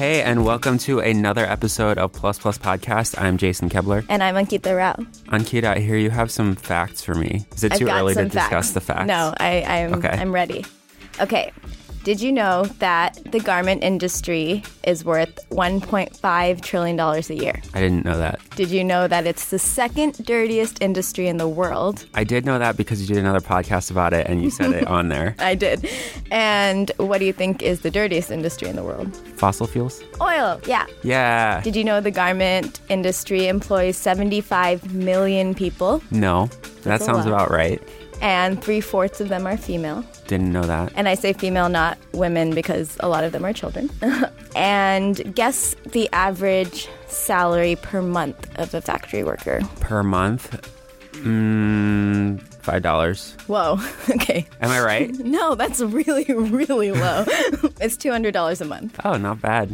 Hey, and welcome to another episode of Plus Plus Podcast. I'm Jason Koebler. And I'm Ankita Rao. Ankita, I hear you have some facts for me. Is it I've too early to some discuss the facts? No, I, I'm, Okay. I'm ready. Okay. Did you know that the garment industry is worth $1.5 trillion a year? I didn't know that. Did you know that it's the second dirtiest industry in the world? I did know that because you did another podcast about it and you said it on there. I did. And what do you think is the dirtiest industry in the world? Fossil fuels? Oil, yeah. Yeah. Did you know the garment industry employs 75 million people no, that sounds about right. And three fourths of them are female? Didn't know that. And I say female, not women, because a lot of them are children. and guess the average salary per month of a factory worker. Per month? Mm, $5. Whoa, okay. Am I right? No, that's really, really low. it's $200 a month. Oh, not bad.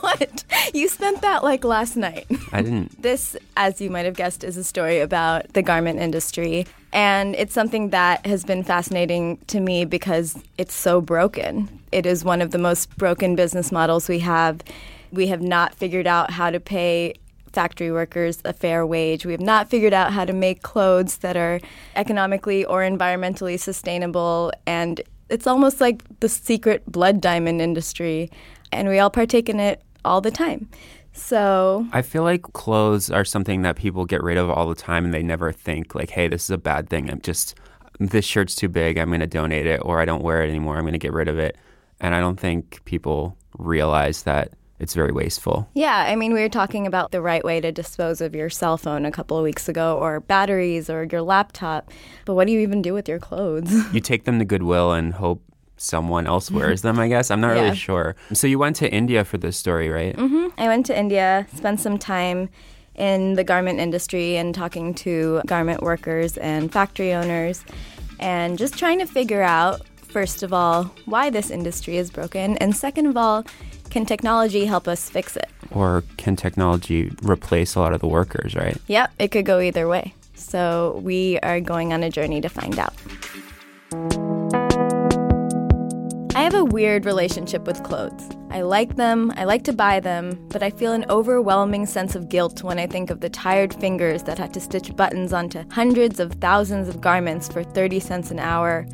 what? You spent that like last night. I didn't. This, as you might have guessed, is a story about the garment industry. And it's something that has been fascinating to me because it's so broken. It is one of the most broken business models we have. We have not figured out how to pay factory workers a fair wage. We have not figured out how to make clothes that are economically or environmentally sustainable. And it's almost like the secret blood diamond industry. And we all partake in it all the time. So I feel like clothes are something that people get rid of all the time and they never think like, hey, this is a bad thing. I'm just this shirt's too big, I'm gonna donate it, or I don't wear it anymore, I'm gonna get rid of it. And I don't think people realize that it's very wasteful. Yeah, I mean, we were talking about the right way to dispose of your cell phone a couple of weeks ago, or batteries, or your laptop. But what do you even do with your clothes? You take them to Goodwill and hope someone else wears them, I guess. I'm not Yeah. really sure. So you went to India for this story, right? Mm-hmm. I went to India, spent some time in the garment industry and talking to garment workers and factory owners, and just trying to figure out, first of all, why this industry is broken, and second of all, can technology help us fix it? Or can technology replace a lot of the workers, right? Yep, it could go either way. So we are going on a journey to find out. I have a weird relationship with clothes. I like them, I like to buy them, but I feel an overwhelming sense of guilt when I think of the tired fingers that had to stitch buttons onto hundreds of thousands of garments for 30 cents an hour,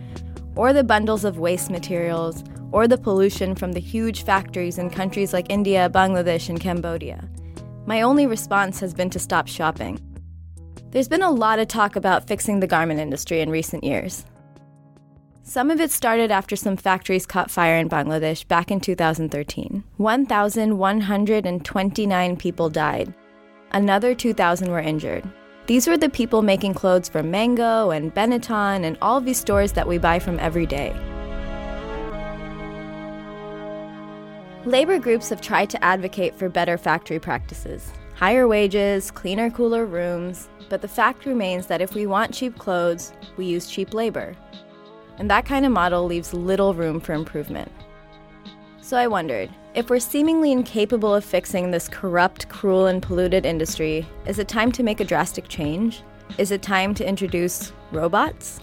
or the bundles of waste materials, or the pollution from the huge factories in countries like India, Bangladesh, and Cambodia. My only response has been to stop shopping. There's been a lot of talk about fixing the garment industry in recent years. Some of it started after some factories caught fire in Bangladesh back in 2013. 1,129 people died. Another 2,000 were injured. These were the people making clothes for Mango and Benetton and all these stores that we buy from every day. Labor groups have tried to advocate for better factory practices higher wages, cleaner, cooler rooms, but the fact remains that if we want cheap clothes, we use cheap labor. And that kind of model leaves little room for improvement. So I wondered if we're seemingly incapable of fixing this corrupt, cruel, and polluted industry, is it time to make a drastic change? Is it time to introduce robots?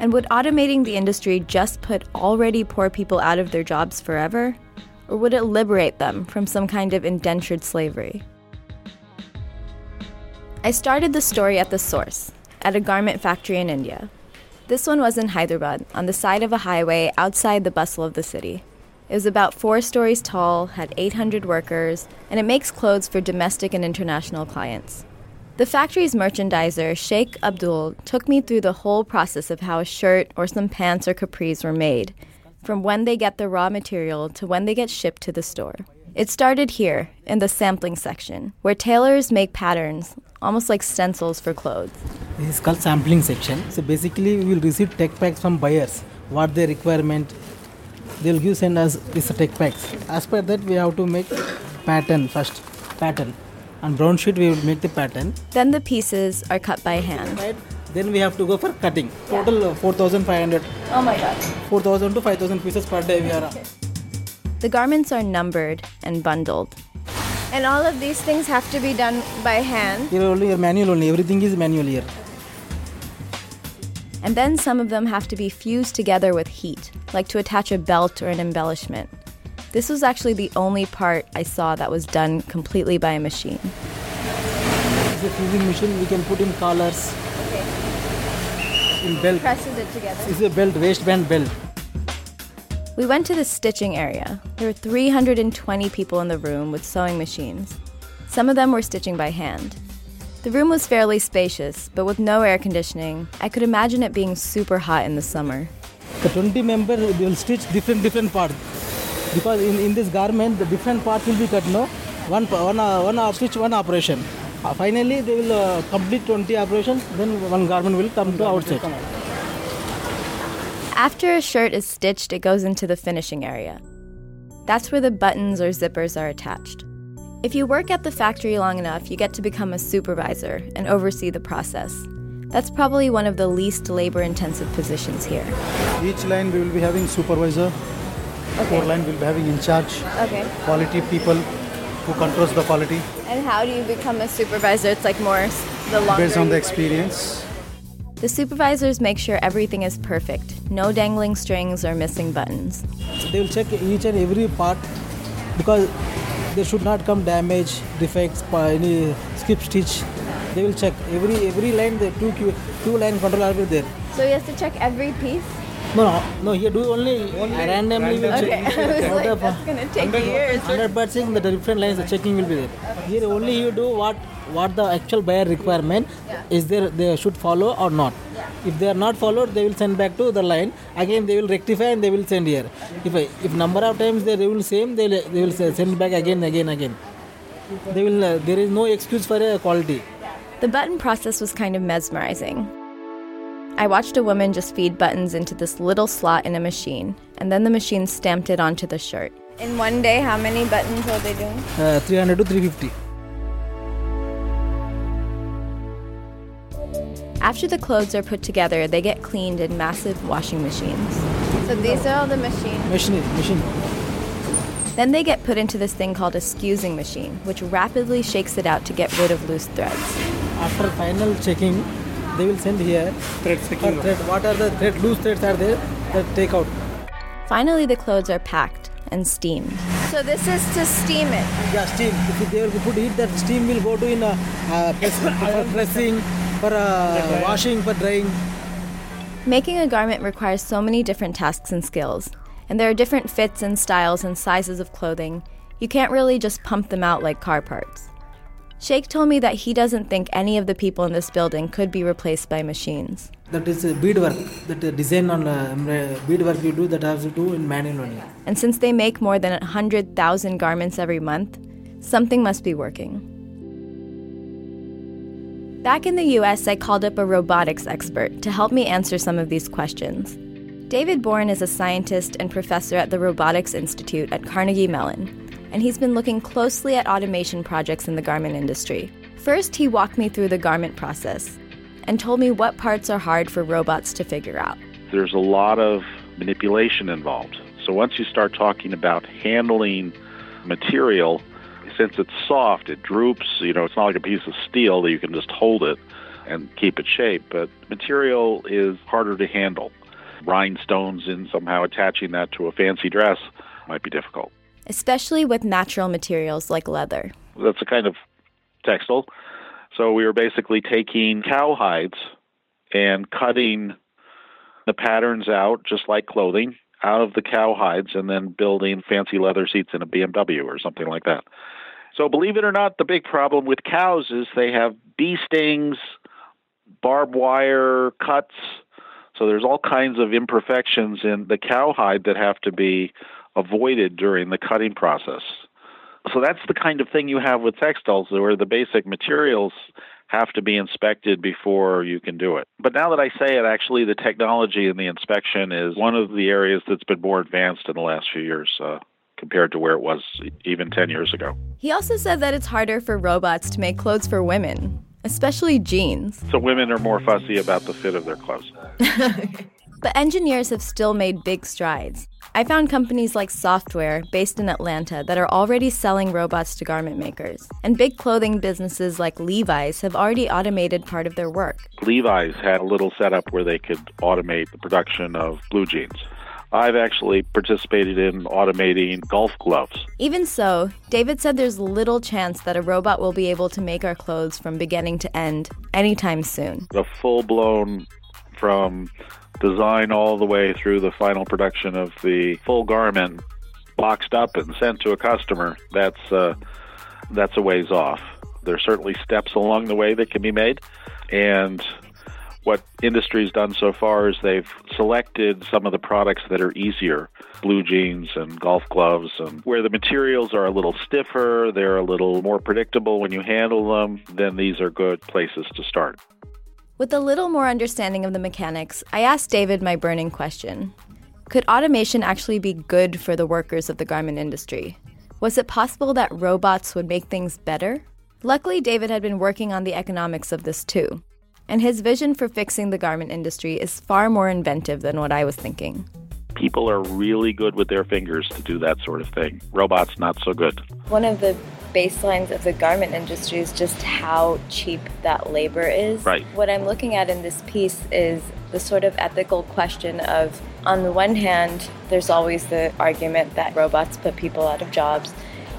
And would automating the industry just put already poor people out of their jobs forever? Or would it liberate them from some kind of indentured slavery? I started the story at the source, at a garment factory in India. This one was in Hyderabad, on the side of a highway outside the bustle of the city. It was about four stories tall, had 800 workers, and it makes clothes for domestic and international clients. The factory's merchandiser, Sheikh Abdul, took me through the whole process of how a shirt or some pants or capris were made, from when they get the raw material to when they get shipped to the store. It started here, in the sampling section, where tailors make patterns, almost like stencils for clothes. This is called sampling section. So basically, we will receive tech packs from buyers, what their requirement. They will give send us these tech packs. As per that, we have to make pattern first. Pattern on brown sheet we will make the pattern Then the pieces are cut by hand. Then we have to go for cutting total uh, 4500 Oh my god. 4000 to 5000 pieces per day we are The garments are numbered and bundled. And all of these things have to be done by hand. here only manual only everything is manual here And then some of them have to be fused together with heat, like to attach a belt or an embellishment. This was actually the only part I saw that was done completely by a machine. it's a fusing machine we can put in collars in belt Presses it together. is a belt waistband belt We went to the stitching area. There were 320 people in the room with sewing machines. Some of them were stitching by hand. The room was fairly spacious, but with no air conditioning, I could imagine it being super hot in the summer. the 20 member they will stitch different different parts because in, in this garment the different parts will be cut no one one uh, one uh, stitch one operation uh, finally they will uh, complete 20 operations then one garment will come to outside After a shirt is stitched, it goes into the finishing area. That's where the buttons or zippers are attached. If you work at the factory long enough, you get to become a supervisor and oversee the process. That's probably one of the least labor intensive positions here. Each line we will be having supervisor. okay. Four line will be having in charge. Okay. Quality people who controls the quality And how do you become a supervisor? It's like more the longer based on the experience. The supervisors make sure everything is perfect. No dangling strings or missing buttons. they will check each and every part because there should not come damage defects pa- any skip stitch they will check every every line the two Q, two line control are there So you have to check every piece? No no no here do only, randomly will Okay. check I was Out like, of, uh, that's gonna take years. 100% the different lines the checking will be there. Here only you do what what the actual buyer requirement is there they should follow or not. If they are not followed they will send back to the line. Again they will rectify and they will send here. If I, if number of times they will same they they will send back again again again. They will uh, there is no excuse for a quality. The button process was kind of mesmerizing. I watched a woman just feed buttons into this little slot in a machine, and then the machine stamped it onto the shirt. In one day, how many buttons are they doing? uh, 300 to 350 After the clothes are put together, they get cleaned in massive washing machines. So these are all the machines. machine machine Then they get put into this thing called a skewing machine, which rapidly shakes it out to get rid of loose threads. after final checking they will send here thread, thread what are the thread loose threads are there that take out Finally, the clothes are packed and steamed. So this is to steam it. Yeah, steam. If they will put heat, that steam will go to in a, uh, press, for pressing, for uh, washing, for drying. Making a garment requires so many different tasks and skills, and there are different fits and styles and sizes of clothing. You can't really just pump them out like car parts. Sheikh told me that he doesn't think any of the people in this building could be replaced by machines. That is uh, beadwork. That uh, design on uh, beadwork you do, that has to do in manual only. And since they make more than 100,000 garments every month, something must be working. Back in the US, I called up a robotics expert to help me answer some of these questions. David Bourne is a scientist and professor at the Robotics Institute at Carnegie Mellon, and he's been looking closely at automation projects in the garment industry. First, he walked me through the garment process and told me what parts are hard for robots to figure out. there's a lot of manipulation involved. So once you start talking about handling material, since it's soft, it droops, you know, it's not like a piece of steel that you can just hold it. and keep its shape, but material is harder to handle. Rhinestones and somehow attaching that to a fancy dress might be difficult. Especially with natural materials like leather. That's a kind of textile. So we were basically taking cow hides and cutting the patterns out, just like clothing, out of the cow hides and then building fancy leather seats in a BMW or something like that. So, believe it or not, the big problem with cows is they have bee stings, barbed wire cuts. So, there's all kinds of imperfections in the cowhide that have to be avoided during the cutting process. So, that's the kind of thing you have with textiles where the basic materials have to be inspected before you can do it. But now that I say it, actually, the technology and the inspection is one of the areas that's been more advanced in the last few years. Uh, compared to where it was even 10 years ago. He also said that it's harder for robots to make clothes for women, especially jeans. So women are more fussy about the fit of their clothes. but engineers have still made big strides. I found companies like SoftWear, based in Atlanta, that are already selling robots to garment makers. And big clothing businesses like Levi's have already automated part of their work. Levi's had a little setup where they could automate the production of blue jeans. I've actually participated in automating golf gloves. Even so, David said there's little chance that a robot will be able to make our clothes from beginning to end anytime soon. The full blown from design all the way through the final production of the full garment boxed up and sent to a customer, that's uh, that's a ways off. There's certainly steps along the way that can be made, and what industry's done so far is they've selected some of the products that are easier blue jeans and golf gloves and where the materials are a little stiffer they're a little more predictable when you handle them then these are good places to start with a little more understanding of the mechanics i asked david my burning question could automation actually be good for the workers of the garment industry was it possible that robots would make things better luckily david had been working on the economics of this too and his vision for fixing the garment industry is far more inventive than what I was thinking. People are really good with their fingers to do that sort of thing. Robots, not so good. One of the baselines of the garment industry is just how cheap that labor is. Right. What I'm looking at in this piece is the sort of ethical question of on the one hand, there's always the argument that robots put people out of jobs.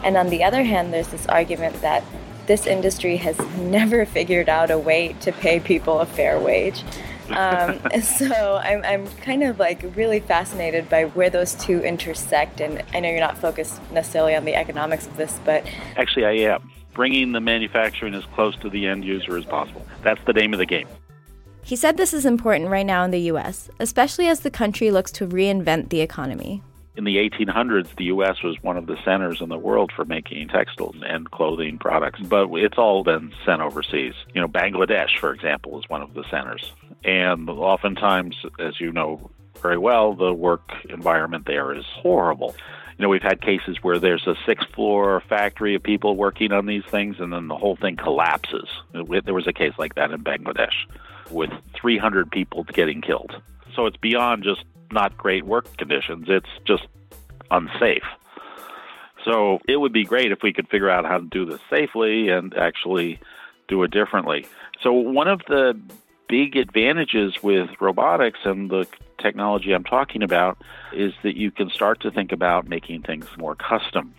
And on the other hand, there's this argument that this industry has never figured out a way to pay people a fair wage. Um, so I'm, I'm kind of like really fascinated by where those two intersect. And I know you're not focused necessarily on the economics of this, but. Actually, I am. Bringing the manufacturing as close to the end user as possible. That's the name of the game. He said this is important right now in the U.S., especially as the country looks to reinvent the economy in the 1800s, the U.S. was one of the centers in the world for making textiles and clothing products, but it's all been sent overseas. You know, Bangladesh, for example, is one of the centers. And oftentimes, as you know very well, the work environment there is horrible. You know, we've had cases where there's a six floor factory of people working on these things, and then the whole thing collapses. There was a case like that in Bangladesh with 300 people getting killed. So it's beyond just not great work conditions. It's just unsafe. So it would be great if we could figure out how to do this safely and actually do it differently. So one of the big advantages with robotics and the technology I'm talking about is that you can start to think about making things more custom.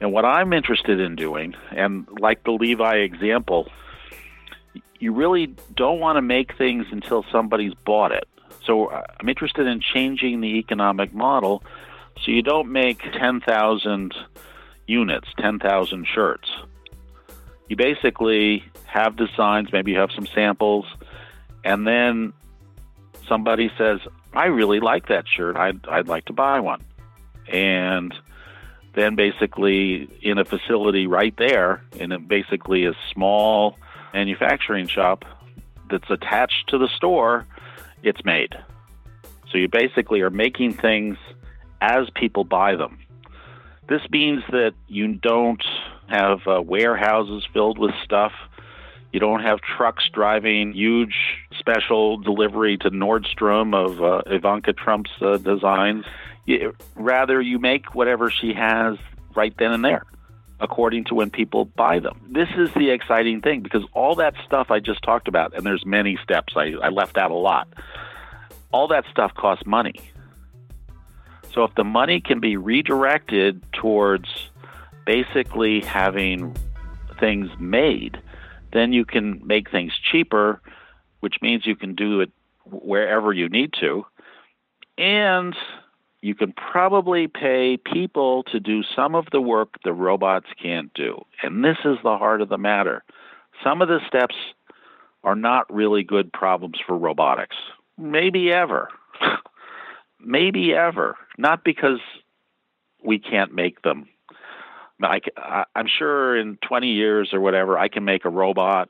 And what I'm interested in doing, and like the Levi example, you really don't want to make things until somebody's bought it. So uh, I'm interested in changing the economic model so you don't make 10,000 units, 10,000 shirts. You basically have designs, maybe you have some samples, and then somebody says, I really like that shirt. I'd, I'd like to buy one. And then basically in a facility right there, in a, basically a small manufacturing shop that's attached to the store, it's made. So you basically are making things as people buy them. This means that you don't have uh, warehouses filled with stuff. You don't have trucks driving huge special delivery to Nordstrom of uh, Ivanka Trump's uh, designs. You, rather, you make whatever she has right then and there. according to when people buy them. This is the exciting thing because all that stuff I just talked about, and there's many steps, I, I left out a lot. All that stuff costs money. So if the money can be redirected towards basically having things made, then you can make things cheaper, which means you can do it wherever you need to. And you can probably pay people to do some of the work the robots can't do. And this is the heart of the matter. Some of the steps are not really good problems for robotics. Maybe ever. Maybe ever. Not because we can't make them. I, I'm sure in 20 years or whatever, I can make a robot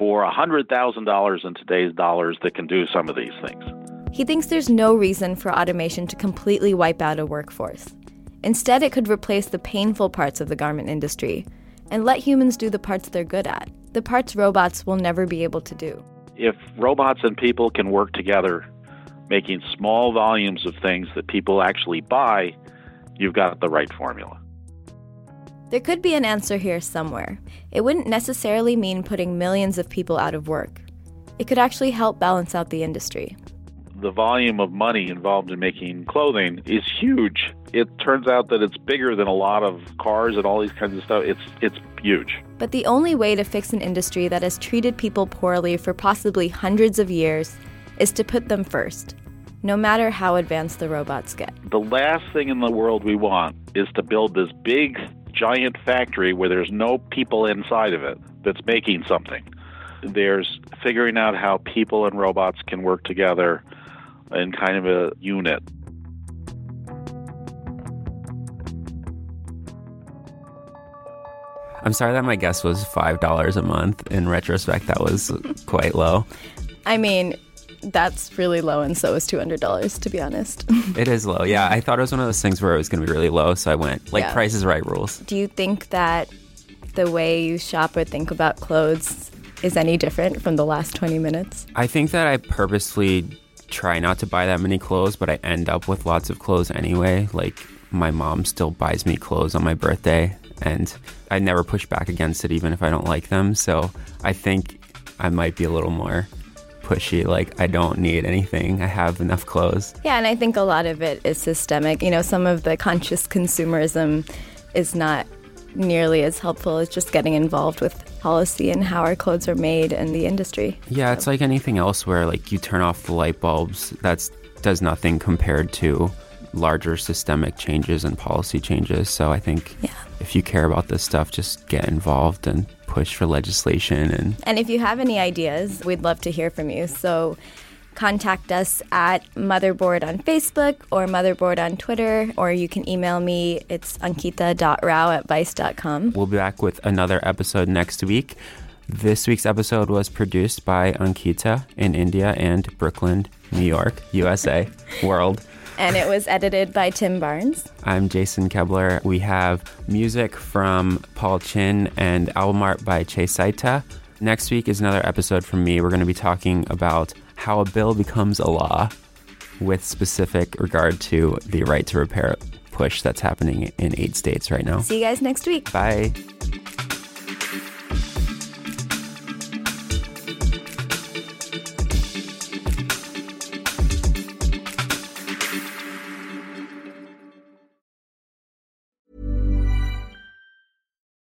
for $100,000 in today's dollars that can do some of these things. He thinks there's no reason for automation to completely wipe out a workforce. Instead, it could replace the painful parts of the garment industry and let humans do the parts they're good at, the parts robots will never be able to do. If robots and people can work together, making small volumes of things that people actually buy, you've got the right formula. There could be an answer here somewhere. It wouldn't necessarily mean putting millions of people out of work. It could actually help balance out the industry the volume of money involved in making clothing is huge. It turns out that it's bigger than a lot of cars and all these kinds of stuff. It's it's huge. But the only way to fix an industry that has treated people poorly for possibly hundreds of years is to put them first, no matter how advanced the robots get. The last thing in the world we want is to build this big giant factory where there's no people inside of it that's making something. There's figuring out how people and robots can work together in kind of a unit. I'm sorry that my guess was $5 a month. In retrospect, that was quite low. I mean, that's really low, and so is $200, to be honest. it is low. Yeah, I thought it was one of those things where it was going to be really low, so I went like yeah. Price is Right rules. Do you think that the way you shop or think about clothes is any different from the last 20 minutes? I think that I purposely try not to buy that many clothes, but I end up with lots of clothes anyway. Like my mom still buys me clothes on my birthday, and I never push back against it, even if I don't like them. So I think I might be a little more pushy. Like I don't need anything. I have enough clothes. Yeah, and I think a lot of it is systemic. You know, some of the conscious consumerism is not nearly as helpful as just getting involved with policy and how our clothes are made and the industry. Yeah, it's like anything else where like you turn off the light bulbs, that's does nothing compared to larger systemic changes and policy changes. So I think yeah. if you care about this stuff, just get involved and push for legislation and And if you have any ideas, we'd love to hear from you. So contact us at Motherboard on Facebook or Motherboard on Twitter, or you can email me. It's ankita.rao at vice.com. We'll be back with another episode next week. This week's episode was produced by Ankita in India and Brooklyn, New York, USA, world. And it was edited by Tim Barnes. I'm Jason Koebler. We have music from Paul Chin and album art by Che Saita. Next week is another episode from me. We're going to be talking about how a bill becomes a law with specific regard to the right to repair push that's happening in eight states right now. See you guys next week. Bye.